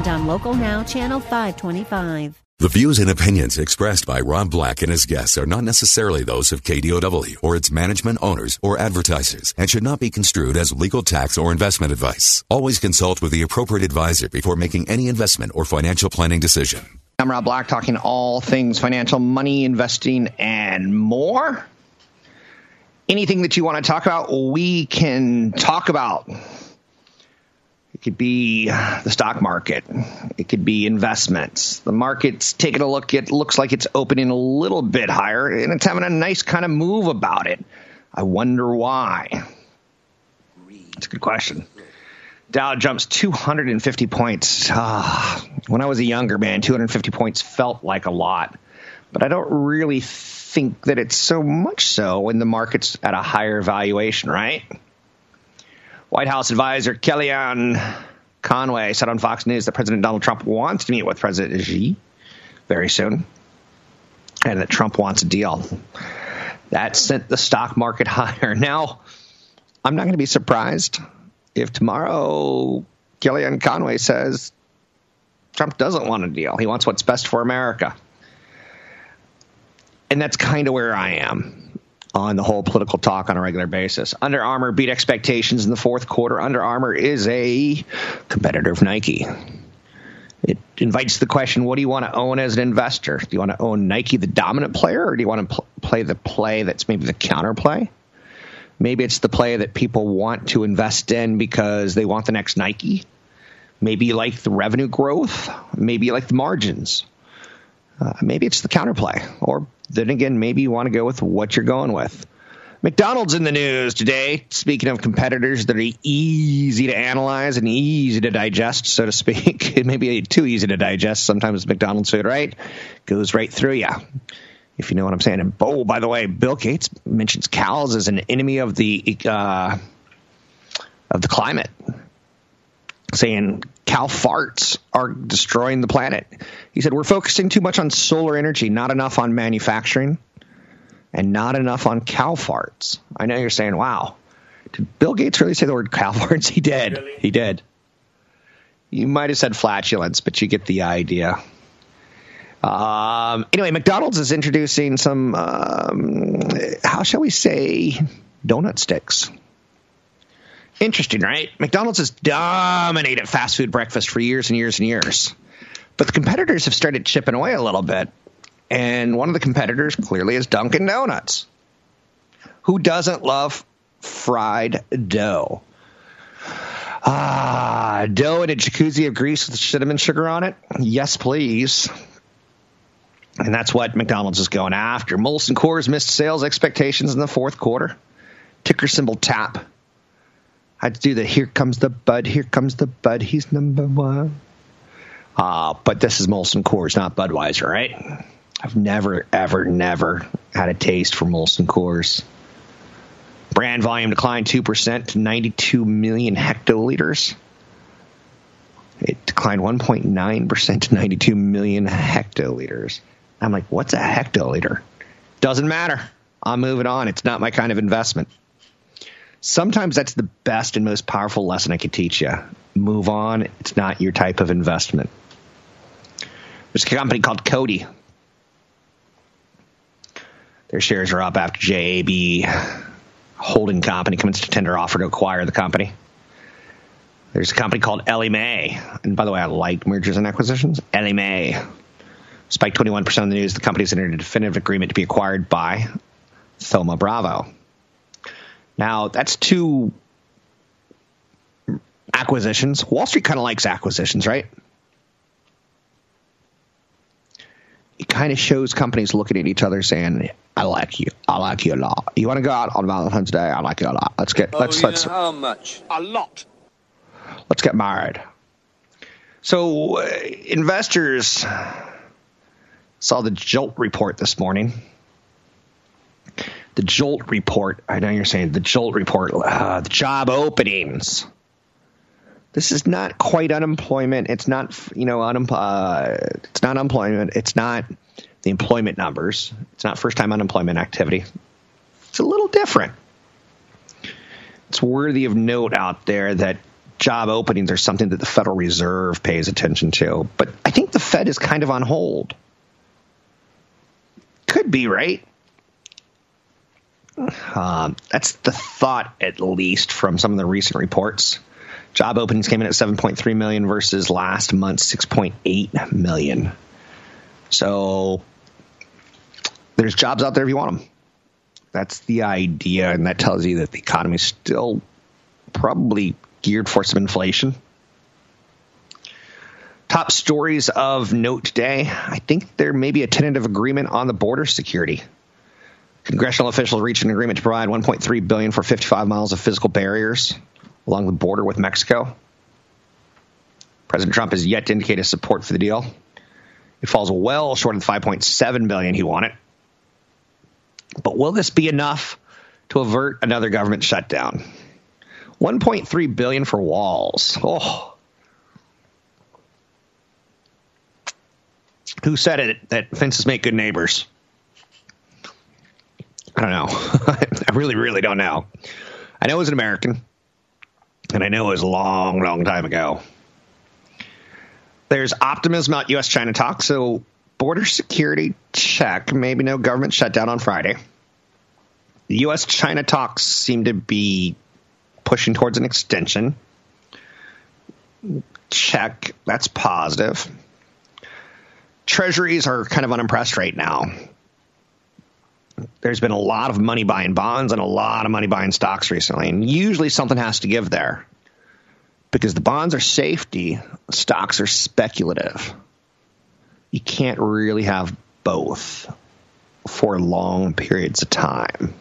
and on Local Now, Channel 525. The views and opinions expressed by Rob Black and his guests are not necessarily those of KDOW or its management owners or advertisers and should not be construed as legal tax or investment advice. Always consult with the appropriate advisor before making any investment or financial planning decision. I'm Rob Black talking all things financial, money, investing, and more. Anything that you want to talk about, we can talk about. It could be the stock market. It could be investments. The market's taking a look. It looks like it's opening a little bit higher, and it's having a nice kind of move about it. I wonder why. That's a good question. Dow jumps 250 points. Ah, when I was a younger man, 250 points felt like a lot, but I don't really think that it's so much so when the market's at a higher valuation, right? White House advisor Kellyanne Conway said on Fox News that President Donald Trump wants to meet with President Xi very soon, and that Trump wants a deal. That sent the stock market higher. Now, I'm not going to be surprised if tomorrow Kellyanne Conway says Trump doesn't want a deal. He wants what's best for America. And that's kind of where I am on the whole political talk on a regular basis. Under Armour beat expectations in the fourth quarter. Under Armour is a competitor of Nike. It invites the question what do you want to own as an investor? Do you want to own Nike, the dominant player, or do you want to pl- play the play that's maybe the counter play? Maybe it's the play that people want to invest in because they want the next Nike. Maybe you like the revenue growth. Maybe you like the margins. Uh, maybe it's the counterplay. Or then again, maybe you want to go with what you're going with. McDonald's in the news today. Speaking of competitors that are easy to analyze and easy to digest, so to speak, it may be too easy to digest. Sometimes McDonald's food, right, goes right through you, if you know what I'm saying. And oh, by the way, Bill Gates mentions cows as an enemy of the uh, of the climate, saying cow farts are destroying the planet. He said we're focusing too much on solar energy, not enough on manufacturing and not enough on cow farts. I know you're saying, wow, did Bill Gates really say the word cow farts? He did. Really? He did. You might have said flatulence, but you get the idea. Um, anyway, McDonald's is introducing some, um, how shall we say, donut sticks. Interesting, right? McDonald's has dominated fast food breakfast for years and years and years. But the competitors have started chipping away a little bit. And one of the competitors clearly is Dunkin' Donuts. Who doesn't love fried dough? Ah, dough in a jacuzzi of grease with cinnamon sugar on it? Yes, please. And that's what McDonald's is going after. Molson Coors missed sales expectations in the fourth quarter. Ticker symbol TAP. I had to do the here comes the bud, here comes the bud, he's number one. Uh, but this is Molson Coors, not Budweiser, right? I've never, ever, never had a taste for Molson Coors. Brand volume declined 2% to 92 million hectoliters. It declined 1.9% to 92 million hectoliters. I'm like, what's a hectoliter? Doesn't matter. I'm moving on. It's not my kind of investment. Sometimes that's the best and most powerful lesson I could teach you. Move on. It's not your type of investment. There's a company called Coty. their shares are up after JAB holding company comes to tender offer to acquire the company. There's a company called Ellie. And by the way, I like mergers and acquisitions. Ellie Mae. Spiked 21% of the news. The company's entered a definitive agreement to be acquired by Thoma Bravo. Now, that's two acquisitions. Wall Street kind of likes acquisitions, right? It kind of shows companies looking at each other saying, I like you. I like you a lot. You want to go out on Valentine's Day? I like you a lot. Let's get. Let's oh, let's. How much? A lot. Let's get married. So uh, investors Saw the Jolt report this morning. The Jolt report. I know you're saying the Jolt report. Uh, the job openings. This is not quite unemployment. It's not you know unem- uh, It's not unemployment. It's not the employment numbers. It's not first time unemployment activity. It's a little different. It's worthy of note out there that job openings are something that the Federal Reserve pays attention to. But I think the Fed is kind of on hold. Could be, right? Um, that's the thought, at least, from some of the recent reports. Job openings came in at 7.3 million versus last month's 6.8 million. So there's jobs out there if you want them. That's the idea, and that tells you that the economy is still probably geared for some inflation. Top stories of note today. I think there may be a tentative agreement on the border security. Congressional officials reached an agreement to provide 1.3 billion for 55 miles of physical barriers along the border with Mexico. President Trump has yet to indicate his support for the deal. It falls well short of the 5.7 billion he wanted. But will this be enough to avert another government shutdown? 1.3 billion for walls. Oh. Who said it that fences make good neighbors? I don't know. I really, really don't know. I know it was an American, and I know it was a long, long time ago. There's optimism about U.S. China talks, so border security check, maybe no government shutdown on Friday. U.S. China talks seem to be pushing towards an extension. Check, that's positive. Treasuries are kind of unimpressed right now. There's been a lot of money buying bonds and a lot of money buying stocks recently, and usually something has to give there because the bonds are safety, stocks are speculative. You can't really have both for long periods of time.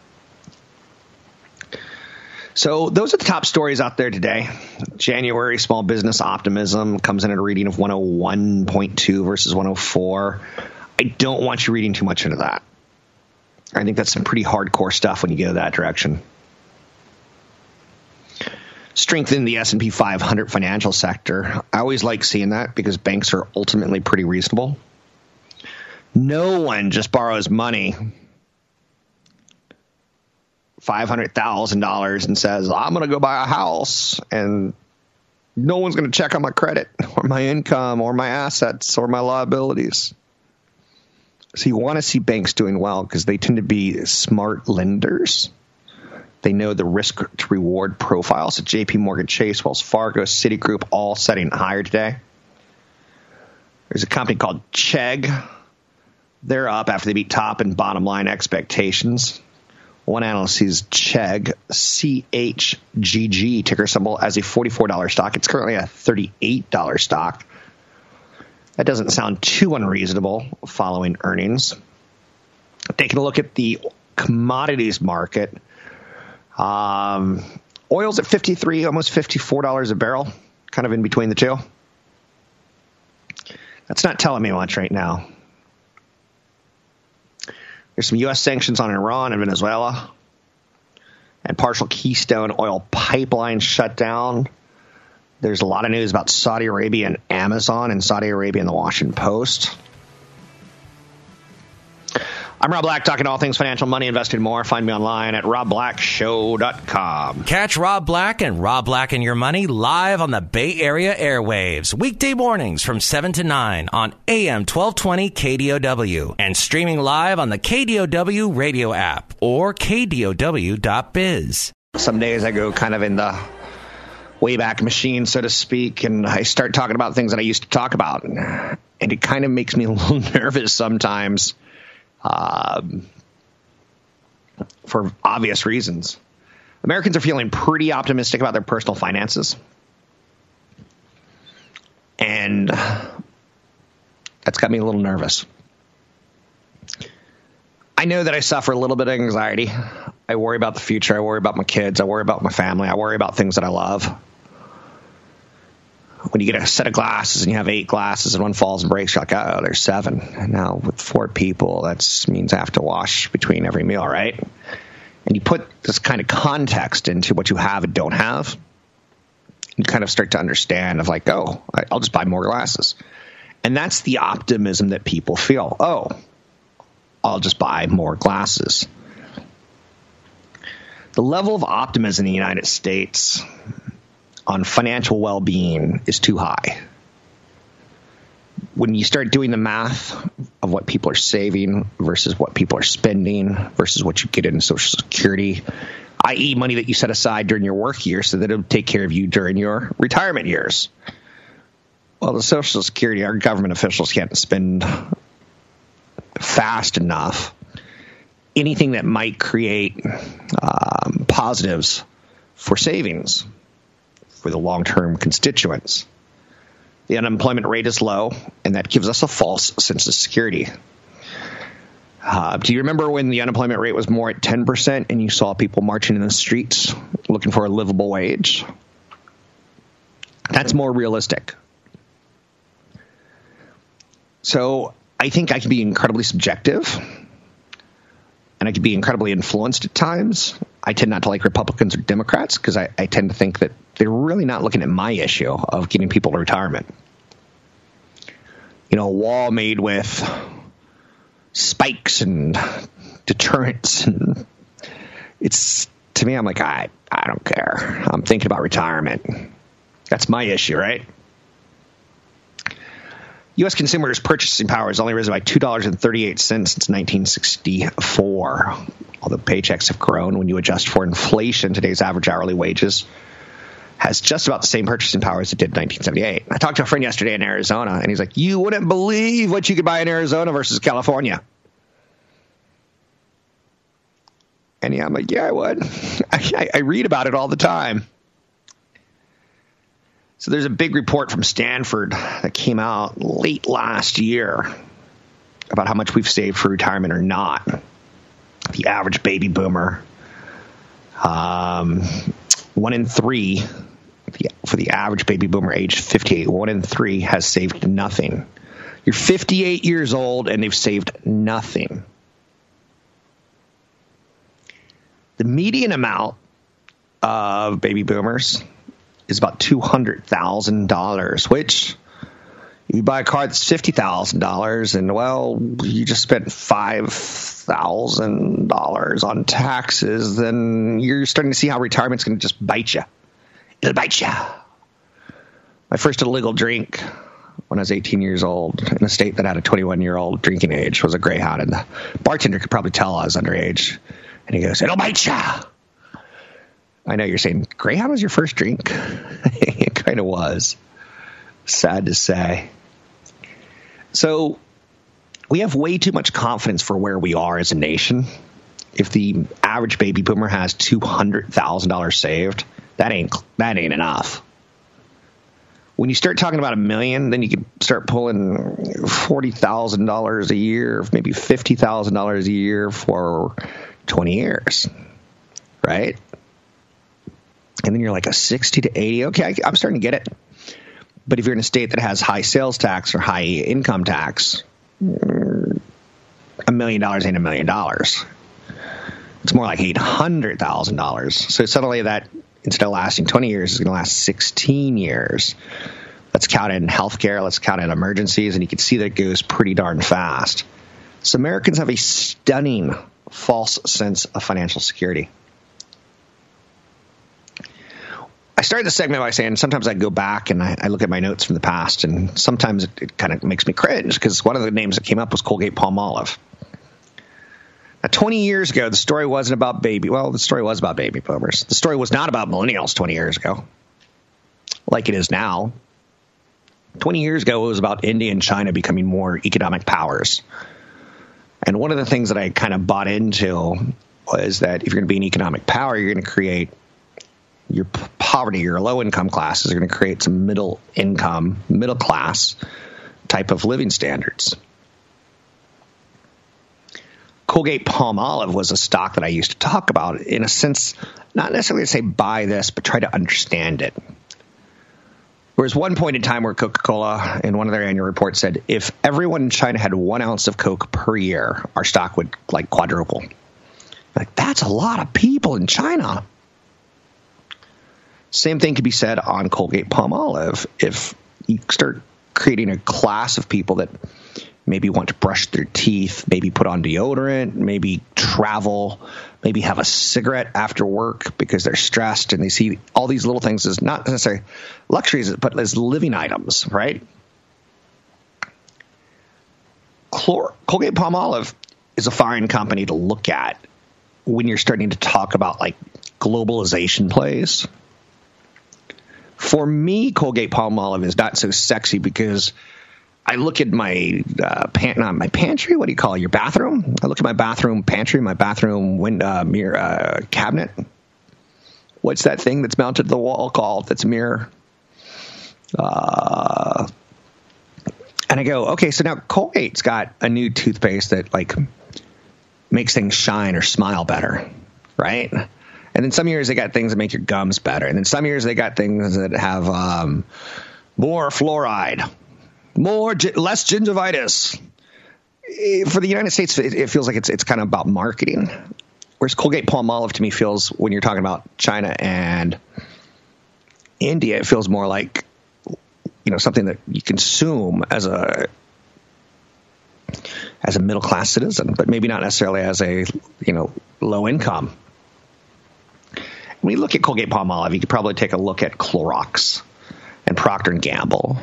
So those are the top stories out there today. January small business optimism comes in at a reading of 101.2 versus 104. I don't want you reading too much into that. I think that's some pretty hardcore stuff when you go that direction. Strengthen the S&P 500 financial sector. I always like seeing that because banks are ultimately pretty reasonable. No one just borrows money $500,000 and says, I'm going to go buy a house and no one's going to check on my credit or my income or my assets or my liabilities. So you want to see banks doing well because they tend to be smart lenders. They know the risk to reward profile. So JP Morgan Chase, Wells Fargo, Citigroup, all setting higher today. There's a company called Chegg. They're up after they beat top and bottom line expectations. One analyst sees Chegg, C H G G, ticker symbol, as a $44 stock. It's currently a $38 stock. That doesn't sound too unreasonable following earnings. Taking a look at the commodities market, um, oil's at 53, almost $54 a barrel, kind of in between the two. That's not telling me much right now. There's some U.S. sanctions on Iran and Venezuela, and partial Keystone oil pipeline shut down. There's a lot of news about Saudi Arabia and Amazon, and Saudi Arabia and the Washington Post. I'm Rob Black, talking all things financial, money, invested, more. Find me online at robblackshow.com. Catch Rob Black and Rob Black and Your Money live on the Bay Area airwaves, weekday mornings from 7 to 9 on AM 1220 KDOW and streaming live on the KDOW radio app or KDOW.biz. Some days I go kind of in the wayback machine, so to speak, and I start talking about things that I used to talk about. And it kind of makes me a little nervous sometimes um, for obvious reasons. Americans are feeling pretty optimistic about their personal finances. And that's got me a little nervous. I know that I suffer a little bit of anxiety. I worry about the future. I worry about my kids. I worry about my family. I worry about things that I love. When you get a set of glasses and you have eight glasses and one falls and breaks, you're like, oh, there's seven. And now with four people, that means I have to wash between every meal, right? And you put this kind of context into what you have and don't have. You kind of start to understand of like, oh, I'll just buy more glasses. And that's the optimism that people feel. Oh, I'll just buy more glasses. The level of optimism in the United States on financial well being is too high. When you start doing the math of what people are saving versus what people are spending versus what you get in Social Security, i.e., money that you set aside during your work years so that it'll take care of you during your retirement years. Well, the Social Security, our government officials can't spend fast enough anything that might create um, positives for savings for the long term constituents. The unemployment rate is low, and that gives us a false sense of security. Uh, do you remember when the unemployment rate was more at 10% and you saw people marching in the streets looking for a livable wage? That's more realistic. So I think I can be incredibly subjective and I can be incredibly influenced at times. I tend not to like Republicans or Democrats because I, I tend to think that they're really not looking at my issue of getting people to retirement. You know, a wall made with spikes and deterrents and it's to me I'm like I I don't care. I'm thinking about retirement. That's my issue, right? U.S. consumers' purchasing power has only risen by $2.38 since 1964. Although paychecks have grown when you adjust for inflation, today's average hourly wages has just about the same purchasing power as it did in 1978. I talked to a friend yesterday in Arizona, and he's like, You wouldn't believe what you could buy in Arizona versus California. And yeah, I'm like, Yeah, I would. I, I read about it all the time. So there's a big report from Stanford that came out late last year about how much we've saved for retirement or not. The average baby boomer, um, one in three, for the average baby boomer aged 58, one in three has saved nothing. You're 58 years old and they've saved nothing. The median amount of baby boomers is about two hundred thousand dollars, which you buy a car that's fifty thousand dollars, and well, you just spent five thousand dollars on taxes, then you're starting to see how retirement's going to just bite you. It'll bite you. My first illegal drink when I was 18 years old in a state that had a 21 year old drinking age was a Greyhound, and the bartender could probably tell I was underage. And he goes, "It'll bite you." I know you're saying Greyhound was your first drink. it kind of was. Sad to say. So we have way too much confidence for where we are as a nation. If the average baby boomer has two hundred thousand dollars saved, that ain't that ain't enough. When you start talking about a million, then you can start pulling forty thousand dollars a year, maybe fifty thousand dollars a year for twenty years, right? and then you're like a 60 to 80. Okay, I, I'm starting to get it. But if you're in a state that has high sales tax or high income tax, a million dollars ain't a million dollars. It's more like eight hundred thousand dollars. So suddenly that instead of lasting twenty years is going to last sixteen years. Let's count in healthcare. Let's count in emergencies, and you can see that it goes pretty darn fast. So Americans have a stunning false sense of financial security. I started the segment by saying sometimes I go back and I, I look at my notes from the past, and sometimes it, it kind of makes me cringe because one of the names that came up was Colgate Palmolive. Now, 20 years ago, the story wasn't about baby. Well, the story was about baby boomers. The story was not about millennials 20 years ago, like it is now. 20 years ago, it was about India and China becoming more economic powers. And one of the things that I kind of bought into was that if you're going to be an economic power, you're going to create your poverty, your low income classes are going to create some middle income, middle class type of living standards. Colgate Palmolive was a stock that I used to talk about in a sense, not necessarily to say buy this, but try to understand it. There was one point in time where Coca Cola, in one of their annual reports, said if everyone in China had one ounce of Coke per year, our stock would like quadruple. Like, that's a lot of people in China. Same thing could be said on Colgate Palmolive. If you start creating a class of people that maybe want to brush their teeth, maybe put on deodorant, maybe travel, maybe have a cigarette after work because they're stressed and they see all these little things as not necessarily luxuries, but as living items, right? Chlor- Colgate Palmolive is a fine company to look at when you're starting to talk about like globalization plays. For me, Colgate Palmolive is not so sexy because I look at my uh, pan- not my pantry. What do you call it? Your bathroom? I look at my bathroom pantry, my bathroom window uh, mirror uh, cabinet. What's that thing that's mounted to the wall called? That's a mirror. Uh, and I go, okay, so now Colgate's got a new toothpaste that like makes things shine or smile better, right? And then some years they got things that make your gums better, and then some years they got things that have um, more fluoride more less gingivitis. Eh, for the United States, it, feels like it's it's kind of about marketing. Whereas Colgate Palmolive to me feels when you're talking about China and India, it feels more like you know something that you consume as a as a middle class citizen, but maybe not necessarily as a you know low income. When you look at Colgate Palmolive, you could probably take a look at Clorox and Procter and Gamble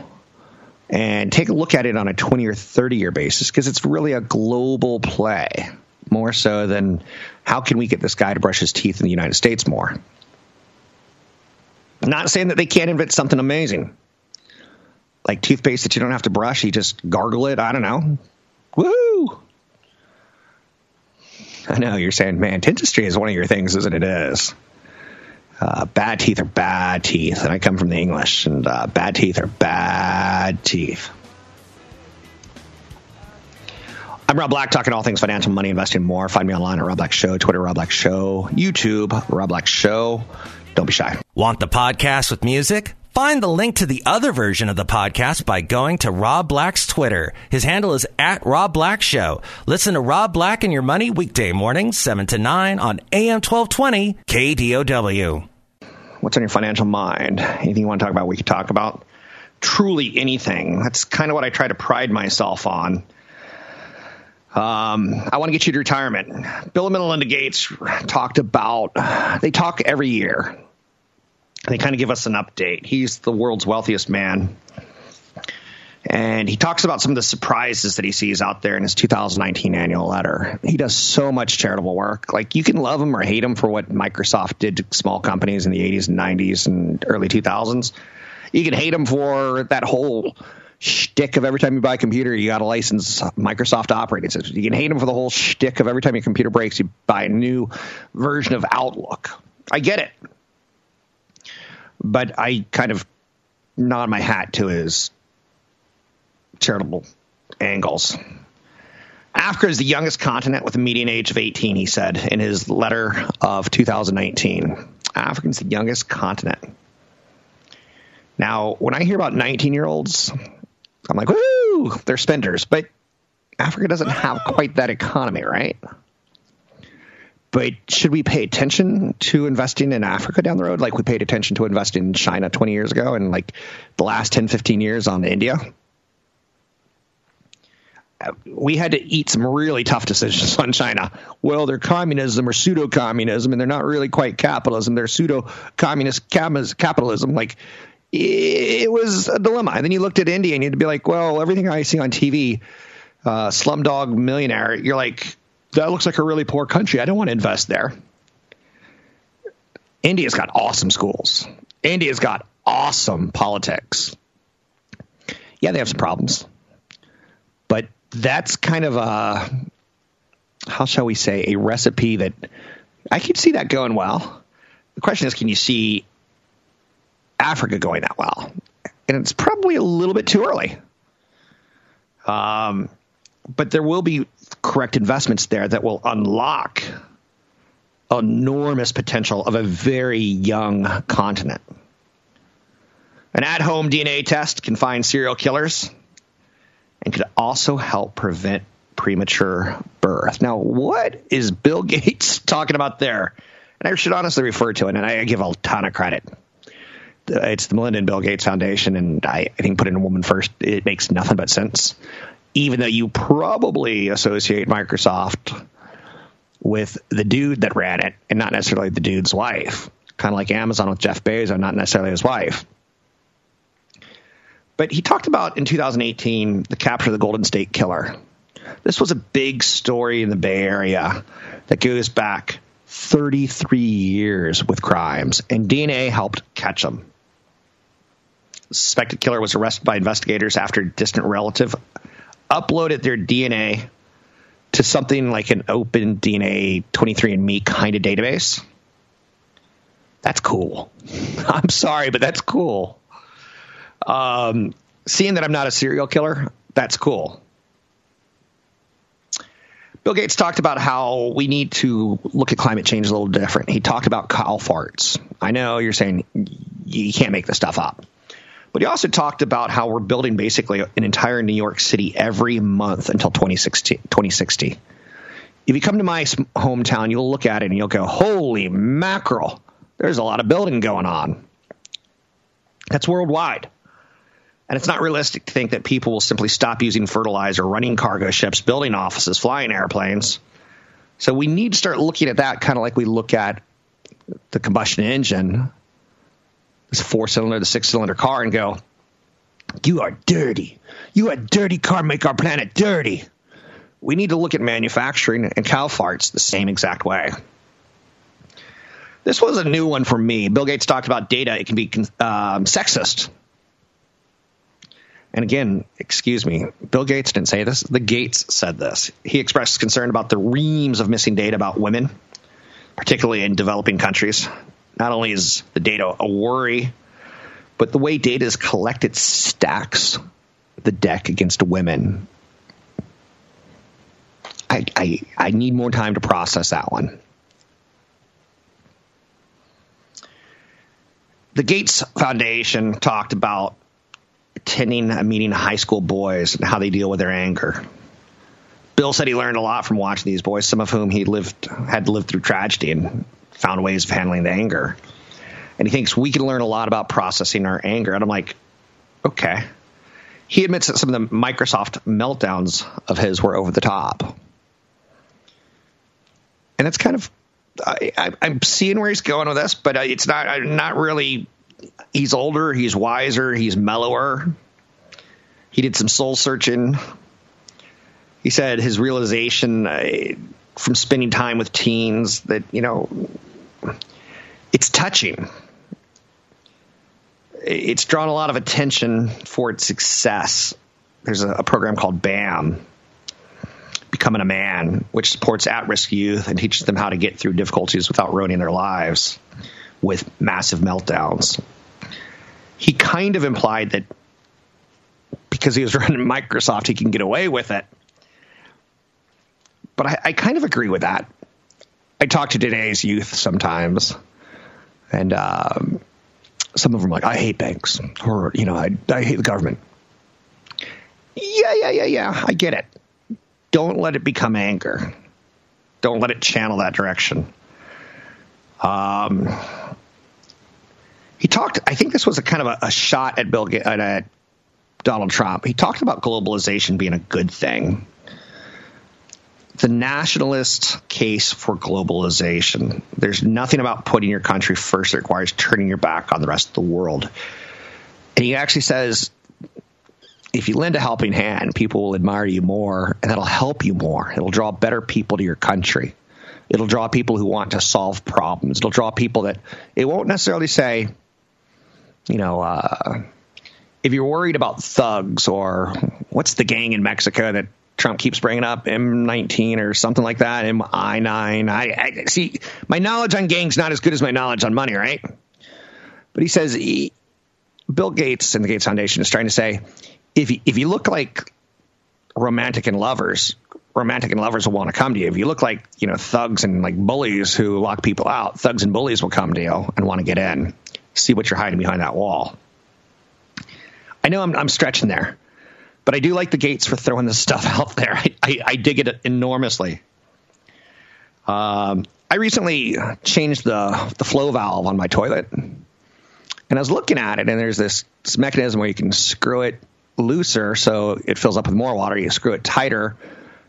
and take a look at it on a 20 or 30 year basis because it's really a global play more so than how can we get this guy to brush his teeth in the United States more. Not saying that they can't invent something amazing. Like toothpaste that you don't have to brush, you just gargle it. I don't know. Woo! I know you're saying, man, dentistry is one of your things, isn't it? It is. Uh, bad teeth are bad teeth, and I come from the English, and uh, bad teeth are bad teeth. I'm Rob Black, talking all things financial, money, investing, more. Find me online at Rob Black Show, Twitter, Rob Black Show, YouTube, Rob Black Show. Don't be shy. Want the podcast with music? Find the link to the other version of the podcast by going to Rob Black's Twitter. His handle is at Rob Black Show. Listen to Rob Black and Your Money weekday mornings, 7 to 9 on AM 1220 KDOW. What's on your financial mind? Anything you want to talk about, we can talk about. Truly anything. That's kind of what I try to pride myself on. Um, I want to get you to retirement. Bill and Melinda Gates talked about, they talk every year they kind of give us an update. He's the world's wealthiest man. And he talks about some of the surprises that he sees out there in his 2019 annual letter. He does so much charitable work. Like you can love him or hate him for what Microsoft did to small companies in the 80s and 90s and early 2000s. You can hate him for that whole shtick of every time you buy a computer, you got to license Microsoft operating system. You can hate him for the whole shtick of every time your computer breaks, you buy a new version of Outlook. I get it but I kind of nod my hat to his charitable angles. Africa is the youngest continent with a median age of 18, he said in his letter of 2019. Africa is the youngest continent. Now, when I hear about 19 year olds, I'm like, woo, they're spenders. But Africa doesn't have quite that economy, right? But should we pay attention to investing in Africa down the road like we paid attention to investing in China 20 years ago and like the last 10, 15 years on India? we had to eat some really tough decisions on China. Well, they're communism or pseudo communism, and they're not really quite capitalism. They're pseudo communist capitalism. Like it was a dilemma. And then you looked at India and you'd be like, well, everything I see on TV, uh, Slumdog Millionaire, you're like, that looks like a really poor country. I don't want to invest there. India's got awesome schools. India's got awesome politics. Yeah, they have some problems. But that's kind of a, how shall we say, a recipe that I can see that going well. The question is, can you see Africa going that well? And it's probably a little bit too early. Um, but there will be correct investments there that will unlock enormous potential of a very young continent. An at home DNA test can find serial killers and could also help prevent premature birth. Now, what is Bill Gates talking about there? And I should honestly refer to it, and I give a ton of credit. It's the Melinda and Bill Gates Foundation, and I, I think putting a woman first, it makes nothing but sense. Even though you probably associate Microsoft with the dude that ran it and not necessarily the dude's wife. Kind of like Amazon with Jeff Bezos, not necessarily his wife. But he talked about in 2018 the capture of the Golden State Killer. This was a big story in the Bay Area that goes back 33 years with crimes, and DNA helped catch them. The suspected killer was arrested by investigators after a distant relative uploaded their DNA to something like an open DNA 23andMe kind of database. That's cool. I'm sorry, but that's cool. Um, seeing that I'm not a serial killer, that's cool. Bill Gates talked about how we need to look at climate change a little different. He talked about cow farts. I know you're saying you can't make this stuff up. But he also talked about how we're building basically an entire New York City every month until 2060. 2060. If you come to my hometown, you'll look at it and you'll go, holy mackerel, there's a lot of building going on. That's worldwide. And it's not realistic to think that people will simply stop using fertilizer, running cargo ships, building offices, flying airplanes. So we need to start looking at that kind of like we look at the combustion engine, this four cylinder, the six cylinder car, and go, You are dirty. You a dirty car make our planet dirty. We need to look at manufacturing and cow farts the same exact way. This was a new one for me. Bill Gates talked about data. It can be um, sexist. And again, excuse me, Bill Gates didn't say this. The Gates said this. He expressed concern about the reams of missing data about women, particularly in developing countries. Not only is the data a worry, but the way data is collected stacks the deck against women. I, I, I need more time to process that one. The Gates Foundation talked about attending a meeting of high school boys and how they deal with their anger. Bill said he learned a lot from watching these boys, some of whom he lived had lived through tragedy and found ways of handling the anger. And he thinks we can learn a lot about processing our anger. And I'm like, okay. He admits that some of the Microsoft meltdowns of his were over the top. And it's kind of I, am seeing where he's going with this, but it's not not really he's older, he's wiser, he's mellower. He did some soul searching. He said his realization uh, from spending time with teens that, you know, it's touching. It's drawn a lot of attention for its success. There's a, a program called BAM, Becoming a Man, which supports at risk youth and teaches them how to get through difficulties without ruining their lives with massive meltdowns. He kind of implied that because he was running Microsoft, he can get away with it. But I, I kind of agree with that. I talk to today's youth sometimes, and um, some of them are like, I hate banks, or, you know, I, I hate the government. Yeah, yeah, yeah, yeah. I get it. Don't let it become anger. Don't let it channel that direction. Um, he talked. I think this was a kind of a, a shot at Bill at Donald Trump. He talked about globalization being a good thing. The nationalist case for globalization. There's nothing about putting your country first that requires turning your back on the rest of the world. And he actually says if you lend a helping hand, people will admire you more, and that'll help you more. It'll draw better people to your country. It'll draw people who want to solve problems. It'll draw people that it won't necessarily say, you know, uh, if you're worried about thugs or what's the gang in Mexico that Trump keeps bringing up, M19 or something like that, MI9. I, I see my knowledge on gangs not as good as my knowledge on money, right? But he says he, Bill Gates and the Gates Foundation is trying to say if you, if you look like romantic and lovers, romantic and lovers will want to come to you. If you look like you know thugs and like bullies who lock people out, thugs and bullies will come to you and want to get in see what you're hiding behind that wall. I know I'm, I'm stretching there, but I do like the Gates for throwing this stuff out there. I, I, I dig it enormously. Um, I recently changed the the flow valve on my toilet, and I was looking at it, and there's this, this mechanism where you can screw it looser so it fills up with more water. You screw it tighter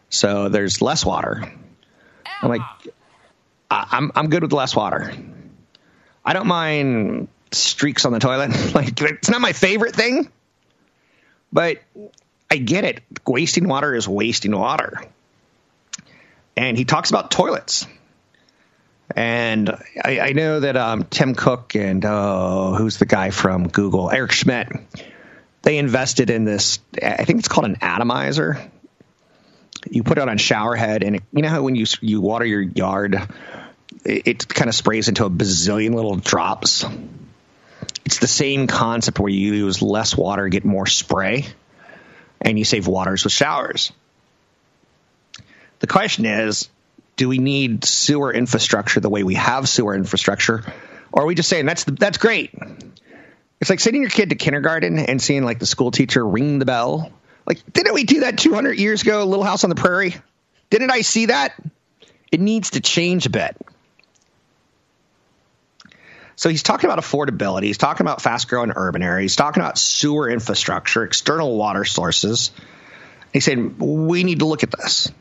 so there's less water. I'm like, I'm I'm good with less water. I don't mind streaks on the toilet. like it's not my favorite thing, but I get it. Wasting water is wasting water. And he talks about toilets. And I, I know that um, Tim Cook and oh, who's the guy from Google, Eric Schmidt, they invested in this. I think it's called an atomizer. You put it on shower head, and it, you know how when you you water your yard, it, it kind of sprays into a bazillion little drops. It's the same concept where you use less water, get more spray, and you save waters with showers. The question is, do we need sewer infrastructure the way we have sewer infrastructure, or are we just saying that's that's great? It's like sending your kid to kindergarten and seeing like the school teacher ring the bell. Like, didn't we do that 200 years ago, Little House on the Prairie? Didn't I see that? It needs to change a bit. So he's talking about affordability. He's talking about fast growing urban areas. He's talking about sewer infrastructure, external water sources. He said, we need to look at this.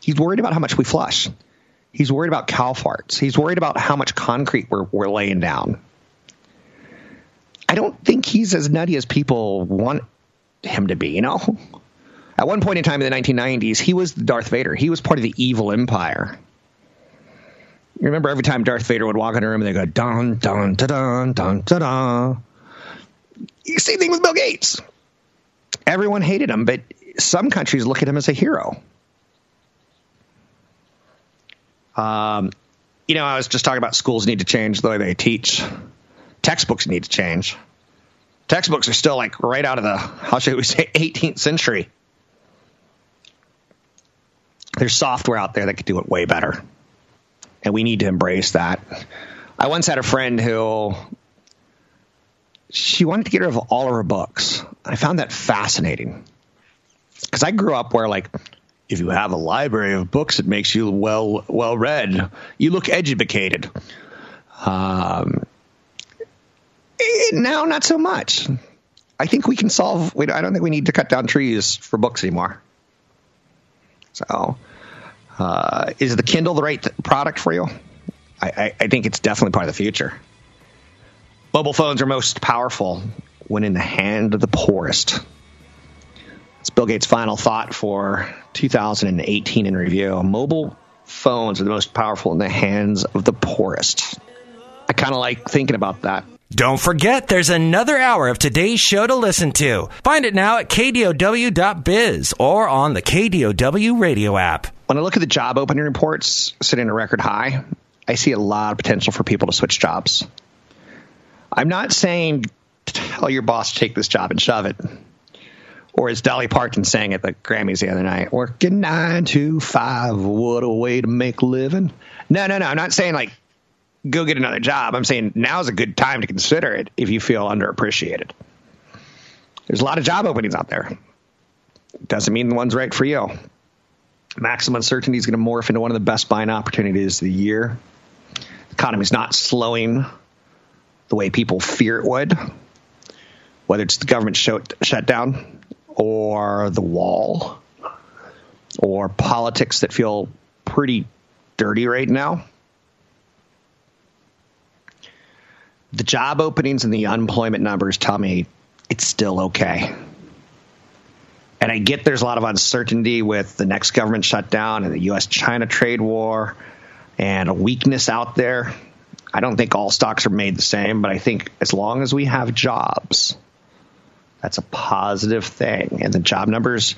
He's worried about how much we flush. He's worried about cow farts. He's worried about how much concrete we're, we're laying down. I don't think he's as nutty as people want him to be, you know? At one point in time in the 1990s, he was Darth Vader. He was part of the evil empire. You remember every time Darth Vader would walk in a room and they go, dun, dun, dun, dun, dun, dun, dun. Same thing with Bill Gates. Everyone hated him, but some countries look at him as a hero. Um, you know, I was just talking about schools need to change the way they teach textbooks need to change. Textbooks are still like right out of the how should we say 18th century. There's software out there that could do it way better, and we need to embrace that. I once had a friend who she wanted to get rid of all of her books. I found that fascinating because I grew up where like if you have a library of books, it makes you well well read. You look educated. Um, Eh, now, not so much. I think we can solve. I don't think we need to cut down trees for books anymore. So, uh, is the Kindle the right product for you? I, I, I think it's definitely part of the future. Mobile phones are most powerful when in the hand of the poorest. It's Bill Gates' final thought for 2018 in review. Mobile phones are the most powerful in the hands of the poorest. I kind of like thinking about that. Don't forget, there's another hour of today's show to listen to. Find it now at kdow.biz or on the KDOW radio app. When I look at the job opening reports sitting at a record high, I see a lot of potential for people to switch jobs. I'm not saying tell your boss to take this job and shove it. Or as Dolly Parton sang at the Grammys the other night, working nine to five, what a way to make a living. No, no, no. I'm not saying like go get another job. I'm saying now's a good time to consider it if you feel underappreciated. There's a lot of job openings out there. Doesn't mean the one's right for you. Maximum uncertainty is going to morph into one of the best buying opportunities of the year. The is not slowing the way people fear it would, whether it's the government shutdown or the wall or politics that feel pretty dirty right now the job openings and the unemployment numbers tell me it's still okay. And I get there's a lot of uncertainty with the next government shutdown and the U.S. China trade war and a weakness out there. I don't think all stocks are made the same, but I think as long as we have jobs, that's a positive thing. And the job numbers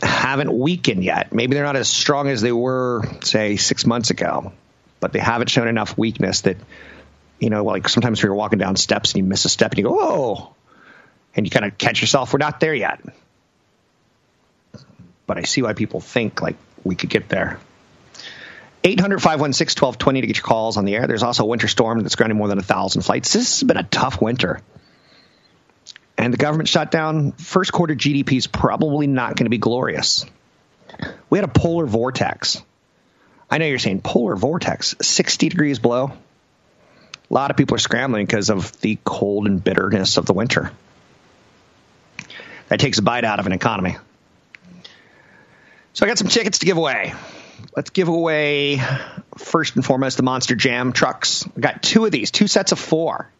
haven't weakened yet. Maybe they're not as strong as they were, say, six months ago, but they haven't shown enough weakness that you know, like sometimes you're walking down steps and you miss a step and you go, oh, and you kind of catch yourself. We're not there yet. But I see why people think like we could get there. 800 516 1220 to get your calls on the air. There's also a winter storm that's grounding more than a thousand flights. This has been a tough winter. and the government shutdown, first quarter GDP is probably not going to be glorious. We had a polar vortex. I know you're saying polar vortex, 60 degrees below. A lot of people are scrambling because of the cold and bitterness of the winter. That takes a bite out of an economy. So I got some tickets to give away. Let's give away first and foremost the Monster Jam trucks. I got two of these, two sets of four.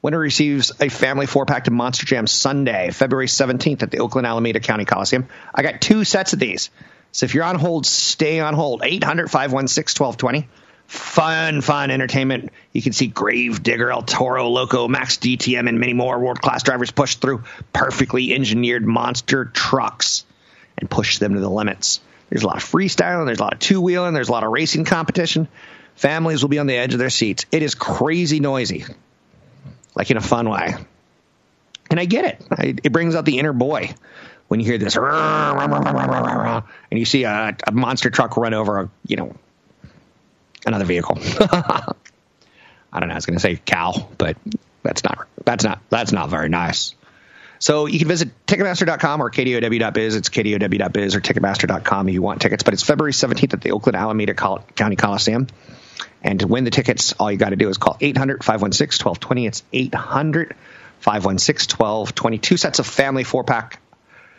Winner receives a family four pack of Monster Jam Sunday, February 17th at the Oakland Alameda County Coliseum. I got two sets of these. So if you're on hold, stay on hold. 800 516 1220. Fun, fun entertainment. You can see Grave Digger, El Toro, Loco, Max DTM, and many more world class drivers push through perfectly engineered monster trucks and push them to the limits. There's a lot of freestyling, there's a lot of two wheeling, there's a lot of racing competition. Families will be on the edge of their seats. It is crazy noisy, like in a fun way. And I get it. I, it brings out the inner boy when you hear this, and you see a, a monster truck run over a, you know, another vehicle. I don't know. I was going to say cow, but that's not that's not that's not very nice. So you can visit Ticketmaster.com or KDOW.biz. It's KDOW.biz or Ticketmaster.com if you want tickets. But it's February 17th at the Oakland Alameda County Coliseum. And to win the tickets, all you got to do is call 800 516 1220. It's 800 516 1220. Two sets of family four pack.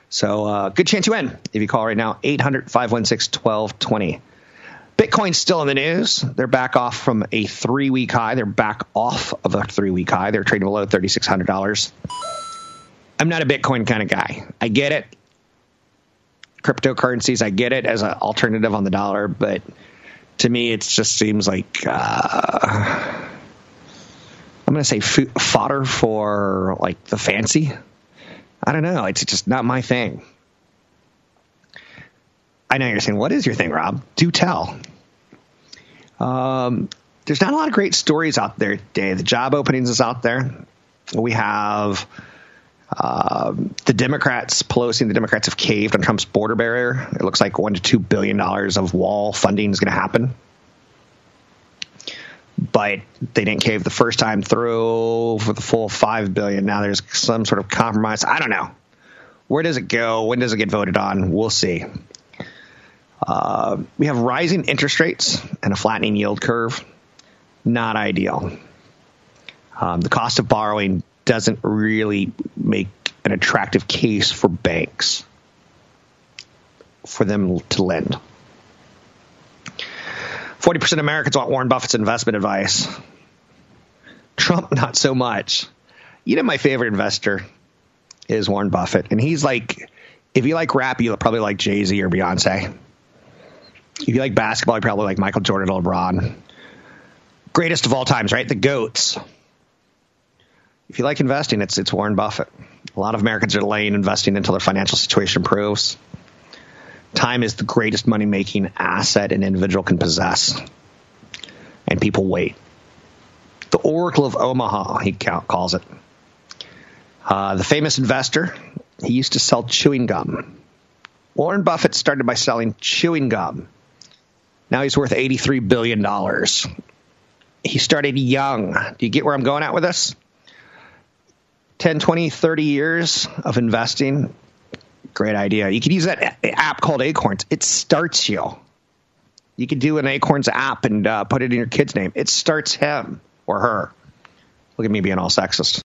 So uh, good chance you win if you call right now 800 516 1220. Bitcoin's still in the news. They're back off from a three week high. They're back off of a three week high. They're trading below $3,600. I'm not a Bitcoin kind of guy. I get it. Cryptocurrencies, I get it as an alternative on the dollar, but to me, it just seems like uh, I'm going to say fodder for like the fancy. I don't know. It's just not my thing. I know you're saying, what is your thing, Rob? Do tell. Um, there's not a lot of great stories out there today. The job openings is out there. We have um, the Democrats, Pelosi and the Democrats have caved on Trump's border barrier. It looks like one to two billion dollars of wall funding is going to happen. But they didn't cave the first time through for the full five billion. Now there's some sort of compromise. I don't know. Where does it go? When does it get voted on? We'll see. Uh, we have rising interest rates and a flattening yield curve. Not ideal. Um, the cost of borrowing doesn't really make an attractive case for banks for them to lend. 40% of Americans want Warren Buffett's investment advice. Trump, not so much. You know, my favorite investor is Warren Buffett. And he's like, if you like rap, you probably like Jay Z or Beyonce. If you like basketball, you probably like Michael Jordan or LeBron. Greatest of all times, right? The GOATs if you like investing, it's it's Warren Buffett. A lot of Americans are delaying investing until their financial situation improves. Time is the greatest money making asset an individual can possess, and people wait. The Oracle of Omaha, he calls it. Uh, the famous investor, he used to sell chewing gum. Warren Buffett started by selling chewing gum. Now he's worth $83 billion. He started young. Do you get where I'm going at with this? 10, 20, 30 years of investing, great idea. You could use that app called Acorns. It starts you. You could do an Acorns app and uh, put it in your kid's name. It starts him or her. Look at me being all sexist.